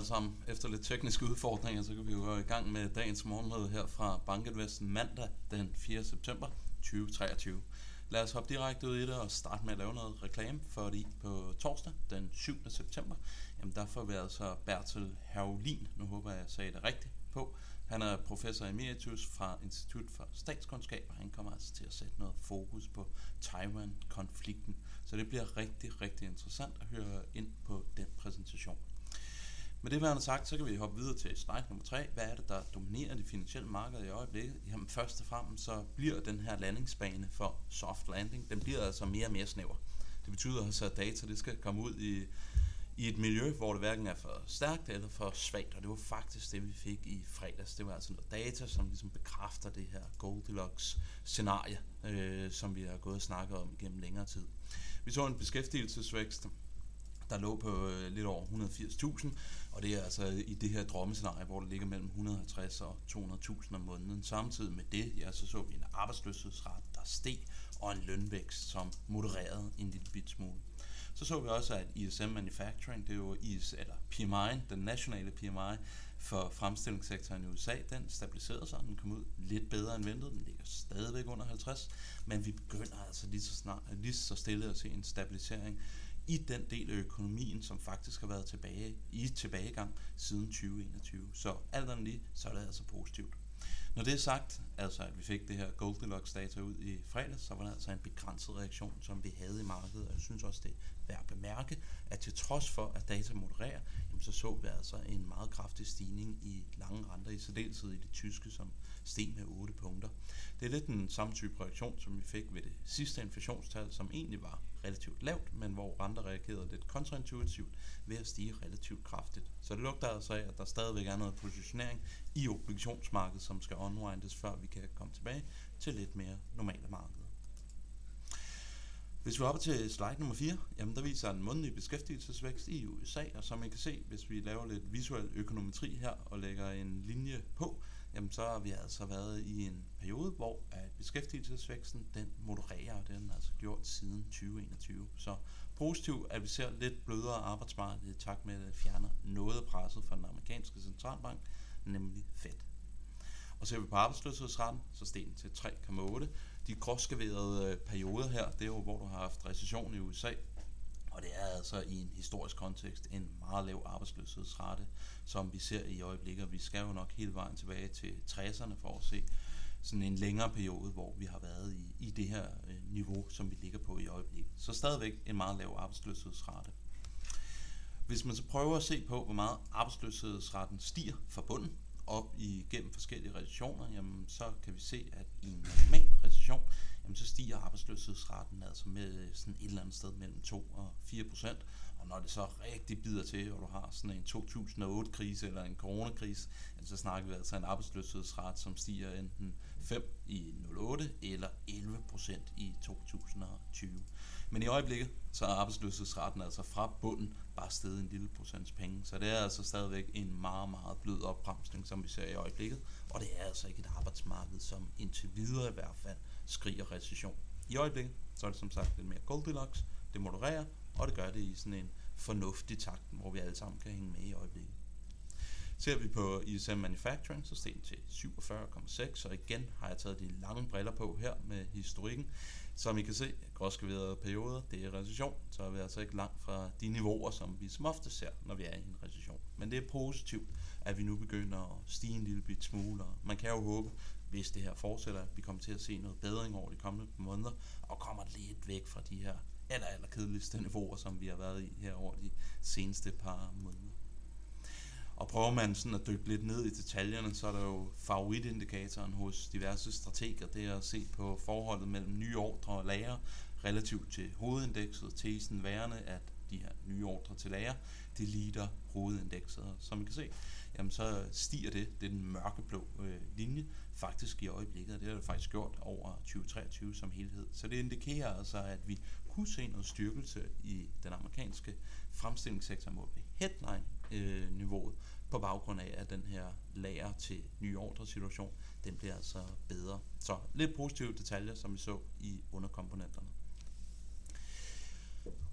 Alle sammen. Efter lidt tekniske udfordringer, så kan vi jo gå i gang med dagens morgenmøde her fra Banket mandag den 4. september 2023. Lad os hoppe direkte ud i det og starte med at lave noget reklame, fordi på torsdag den 7. september, jamen der får vi altså Bertel Herulin, nu håber jeg, jeg sagde det rigtigt på. Han er professor emeritus fra Institut for Statskundskab, og han kommer altså til at sætte noget fokus på Taiwan-konflikten. Så det bliver rigtig, rigtig interessant at høre ind på den præsentation. Med det værende sagt, så kan vi hoppe videre til slide nummer 3. Hvad er det, der dominerer de finansielle markeder i øjeblikket? Jamen først og fremmest så bliver den her landingsbane for soft landing, den bliver altså mere og mere snæver. Det betyder altså, at data det skal komme ud i, i et miljø, hvor det hverken er for stærkt eller for svagt, og det var faktisk det, vi fik i fredags. Det var altså noget data, som ligesom bekræfter det her Goldilocks-scenarie, øh, som vi har gået og snakket om gennem længere tid. Vi så en beskæftigelsesvækst, der lå på øh, lidt over 180.000, og det er altså i det her drømmescenarie, hvor det ligger mellem 150 og 200.000 om måneden. Samtidig med det, ja, så så vi en arbejdsløshedsret, der steg, og en lønvækst, som modererede en lille bit smule. Så så vi også, at ISM Manufacturing, det er jo IS, eller PMI, den nationale PMI for fremstillingssektoren i USA, den stabiliserede sig, den kom ud lidt bedre end ventet, den ligger stadigvæk under 50, men vi begynder altså lige så, snart, lige så stille at se en stabilisering i den del af økonomien, som faktisk har været tilbage i tilbagegang siden 2021. Så alt andet lige, så er det altså positivt. Når det er sagt, altså at vi fik det her Goldilocks data ud i fredags, så var det altså en begrænset reaktion, som vi havde i markedet, og jeg synes også, det er værd at bemærke, at til trods for, at data modererer, jamen, så så vi altså en meget kraftig stigning i lange renter, i særdeleshed i det tyske, som steg med 8 punkter. Det er lidt den samme type reaktion, som vi fik ved det sidste inflationstal, som egentlig var relativt lavt, men hvor renter reagerede lidt kontraintuitivt ved at stige relativt kraftigt. Så det lugter altså af, at der stadigvæk er noget positionering i obligationsmarkedet, som skal unwindes, før vi kan komme tilbage til lidt mere normale markeder. Hvis vi hopper til slide nummer 4, jamen der viser en månedlig beskæftigelsesvækst i USA, og som I kan se, hvis vi laver lidt visuel økonometri her og lægger en linje på, jamen så har vi altså været i en periode, hvor at beskæftigelsesvæksten den modererer, og den har altså gjort siden 2021. Så positivt, at vi ser lidt blødere arbejdsmarked i takt med, at det fjerner noget af presset fra den amerikanske centralbank, nemlig Fed. Og ser vi på arbejdsløshedsraten, så steg den til 3,8. De gråskaverede øh, perioder her, det er jo, hvor du har haft recession i USA, og det er altså i en historisk kontekst en meget lav arbejdsløshedsrate, som vi ser i øjeblikket. Vi skal jo nok hele vejen tilbage til 60'erne for at se sådan en længere periode, hvor vi har været i, i det her øh, niveau, som vi ligger på i øjeblikket. Så stadigvæk en meget lav arbejdsløshedsrate. Hvis man så prøver at se på, hvor meget arbejdsløshedsraten stiger fra bunden op igennem forskellige recessioner, jamen så kan vi se, at i en normal recession, jamen så stiger arbejdsløshedsraten altså med øh, sådan et eller andet sted mellem 2 og 4 procent. Og når det så rigtig bider til, og du har sådan en 2008-krise eller en coronakrise, så snakker vi altså en arbejdsløshedsrate, som stiger enten 5 i 08 eller 11 procent i 2020. Men i øjeblikket, så er arbejdsløshedsraten altså fra bunden bare steget en lille procents penge. Så det er altså stadigvæk en meget, meget blød opbremsning, som vi ser i øjeblikket. Og det er altså ikke et arbejdsmarked, som indtil videre i hvert fald skriger recession. I øjeblikket, så er det som sagt lidt mere Goldilocks. Det modererer, og det gør det i sådan en fornuftig takt, hvor vi alle sammen kan hænge med i øjeblikket. Ser vi på ISM Manufacturing, så steg den til 47,6, og igen har jeg taget de lange briller på her med historikken. Som I kan se, gråskaverede perioder, det er recession, så er vi altså ikke langt fra de niveauer, som vi som ofte ser, når vi er i en recession. Men det er positivt, at vi nu begynder at stige en lille bit smule, og man kan jo håbe, hvis det her fortsætter, at vi kommer til at se noget bedring over de kommende måneder, og kommer lidt væk fra de her aller, aller kedeligste niveauer, som vi har været i her over de seneste par måneder. Og prøver man sådan at dykke lidt ned i detaljerne, så er der jo favoritindikatoren hos diverse strateger, det er at se på forholdet mellem nye ordre og lager relativt til hovedindekset, tesen værende, at de her nye ordre til lager, det lider hovedindekset. Som I kan se, jamen så stiger det, det er den mørkeblå øh, linje, faktisk i øjeblikket, og det har det faktisk gjort over 2023 som helhed. Så det indikerer altså, at vi kunne se noget styrkelse i den amerikanske fremstillingssektor mod headline-niveauet, på baggrund af, at den her lager til ny ordre situation, den bliver altså bedre. Så lidt positive detaljer, som vi så i underkomponenterne.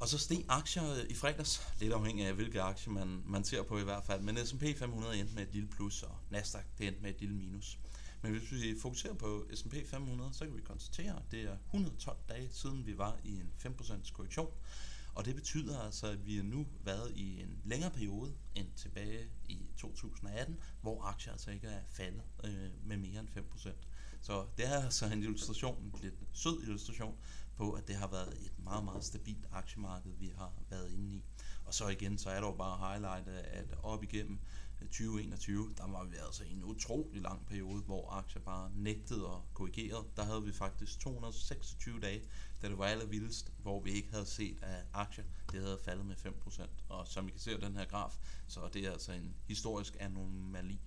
Og så steg aktier i fredags, lidt afhængig af hvilke aktier man, man ser på i hvert fald. Men S&P 500 endte med et lille plus, og Nasdaq det endte med et lille minus. Men hvis vi fokuserer på S&P 500, så kan vi konstatere, at det er 112 dage siden vi var i en 5% korrektion. Og det betyder altså, at vi er nu været i en længere periode end tilbage i 2018, hvor aktier altså ikke er faldet øh, med mere end 5%. Så det er altså en illustration, en lidt sød illustration på, at det har været et meget, meget stabilt aktiemarked, vi har været inde i. Og så igen, så er der jo bare highlight, at op igennem 2021, der var vi altså i en utrolig lang periode, hvor aktier bare nægtede at korrigere. Der havde vi faktisk 226 dage, da det var allervildest, hvor vi ikke havde set, at aktier det havde faldet med 5%. Og som I kan se af den her graf, så det er det altså en historisk anomali.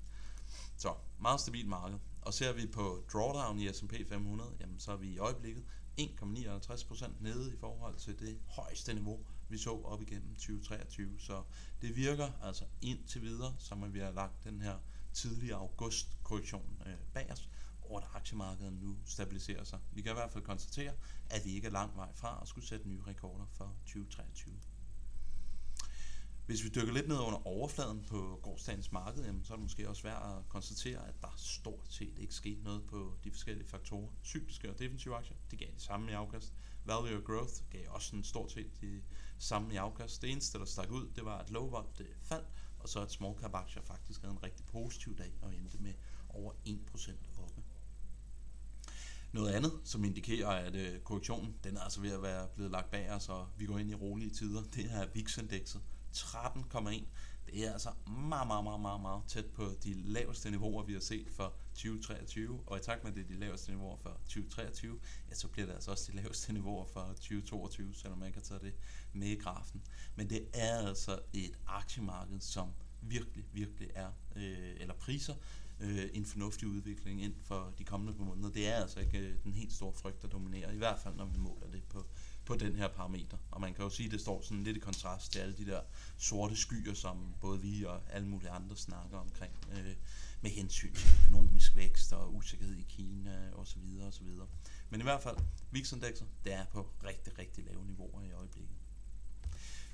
Så meget stabilt marked. Og ser vi på drawdown i S&P 500, jamen så er vi i øjeblikket 1,59% nede i forhold til det højeste niveau, vi så op igennem 2023. Så det virker altså indtil videre, som at vi har lagt den her tidlige august korrektion øh, bag os, og at aktiemarkedet nu stabiliserer sig. Vi kan i hvert fald konstatere, at vi ikke er lang vej fra at skulle sætte nye rekorder for 2023. Hvis vi dykker lidt ned under overfladen på gårdsdagens marked, jamen, så er det måske også værd at konstatere, at der stort set ikke skete noget på de forskellige faktorer. Cykliske og defensive aktier, det gav de samme i afkast. Value og growth gav også en stort set de samme i afkast. Det eneste, der stak ud, det var, at low var det øh, faldt, og så at small cap aktier faktisk havde en rigtig positiv dag og endte med over 1% oppe. Noget andet, som indikerer, at øh, korrektionen den er altså ved at være blevet lagt bag os, og vi går ind i rolige tider, det er VIX-indekset. 13,1. Det er altså meget, meget, meget, meget, meget tæt på de laveste niveauer, vi har set for 2023. Og i takt med, at det er de laveste niveauer for 2023, ja, så bliver det altså også de laveste niveauer for 2022, selvom man kan tage det med i grafen. Men det er altså et aktiemarked, som virkelig, virkelig er, øh, eller priser, øh, en fornuftig udvikling ind for de kommende måneder. Det er altså ikke øh, den helt store frygt, der dominerer, i hvert fald når vi måler på den her parameter. Og man kan jo sige, at det står sådan lidt i kontrast til alle de der sorte skyer, som både vi og alle mulige andre snakker omkring, øh, med hensyn til økonomisk vækst og usikkerhed i Kina osv. osv. Men i hvert fald, VIX-indekset, det er på rigtig, rigtig lave niveauer i øjeblikket.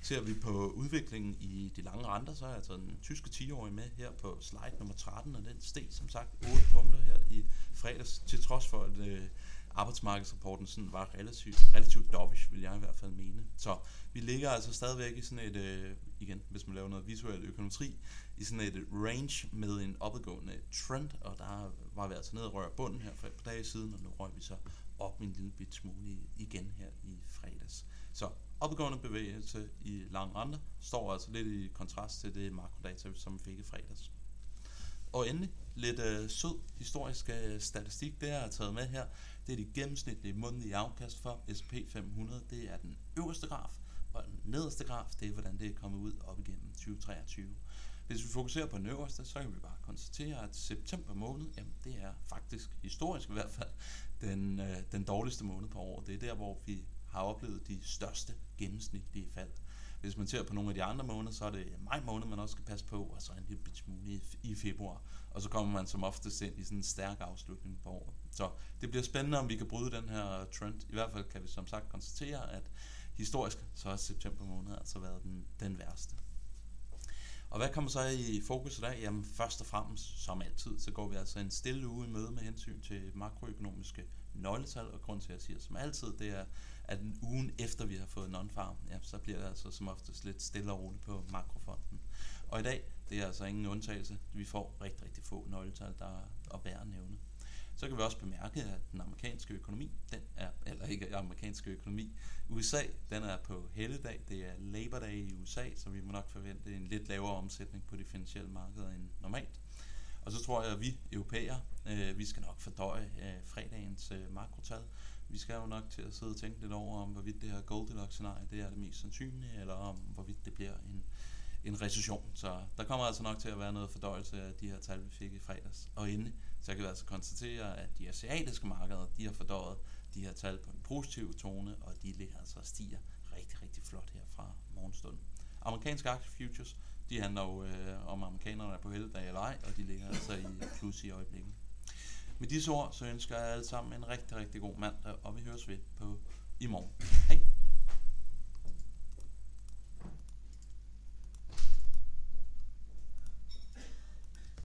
Ser vi på udviklingen i de lange renter, så er jeg taget den tyske 10-årige med her på slide nummer 13, og den steg som sagt 8 punkter her i fredags, til trods for, at øh, arbejdsmarkedsrapporten sådan var relativt, relativt dovish, vil jeg i hvert fald mene. Så vi ligger altså stadigvæk i sådan et, øh, igen, hvis man laver noget visuel økonometri, i sådan et øh, range med en opadgående trend, og der var vi altså nede og røre bunden her for et par dage siden, og nu røg vi så op en lille bit smule igen her i fredags. Så opadgående bevægelse i lang rente står altså lidt i kontrast til det makrodata, som vi fik i fredags. Og endelig lidt øh, sød historisk øh, statistik, det jeg har taget med her. Det er de gennemsnitlige månedlige afkast for S&P 500. Det er den øverste graf, og den nederste graf, det er hvordan det er kommet ud op igennem 2023. Hvis vi fokuserer på den øverste, så kan vi bare konstatere, at september måned, jamen det er faktisk historisk i hvert fald den, øh, den dårligste måned på året. Det er der, hvor vi har oplevet de største gennemsnitlige fald. Hvis man ser på nogle af de andre måneder, så er det maj måned, man også skal passe på, og så en lille smule i, i februar. Og så kommer man som oftest ind i sådan en stærk afslutning på året. Så det bliver spændende, om vi kan bryde den her trend. I hvert fald kan vi som sagt konstatere, at historisk så har september måned altså været den, den værste. Og hvad kommer så i fokus i dag? Jamen først og fremmest, som altid, så går vi altså en stille uge i møde med hensyn til makroøkonomiske nøgletal, og grund til, at jeg siger som altid, det er, at ugen efter vi har fået non-farm, ja, så bliver det altså som oftest lidt stille og roligt på makrofonden. Og i dag, det er altså ingen undtagelse. Vi får rigtig, rigtig få nøgletal, der er værd at. Så kan vi også bemærke, at den amerikanske økonomi, den er, eller ikke amerikanske økonomi, USA, den er på helligdag, det er Labor Day i USA, så vi må nok forvente en lidt lavere omsætning på de finansielle markeder end normalt. Og så tror jeg, at vi europæere, øh, vi skal nok fordøje øh, fredagens øh, makrotal. Vi skal jo nok til at sidde og tænke lidt over, om hvorvidt det her Goldilocks-scenarie, det er det mest sandsynlige, eller om hvorvidt det bliver en, en recession. Så der kommer altså nok til at være noget fordøjelse af de her tal, vi fik i fredags. Og endelig, så kan vi altså konstatere, at de asiatiske markeder, de har fordøjet de her tal på en positiv tone, og de ligger altså og stiger rigtig, rigtig flot her fra morgenstunden. Amerikanske aktiefutures, de handler jo øh, om amerikanerne er på helligdag eller ej, og de ligger altså i plus i øjeblikket. Med disse ord, så ønsker jeg alle sammen en rigtig, rigtig god mandag, og vi høres ved på i morgen. Hej!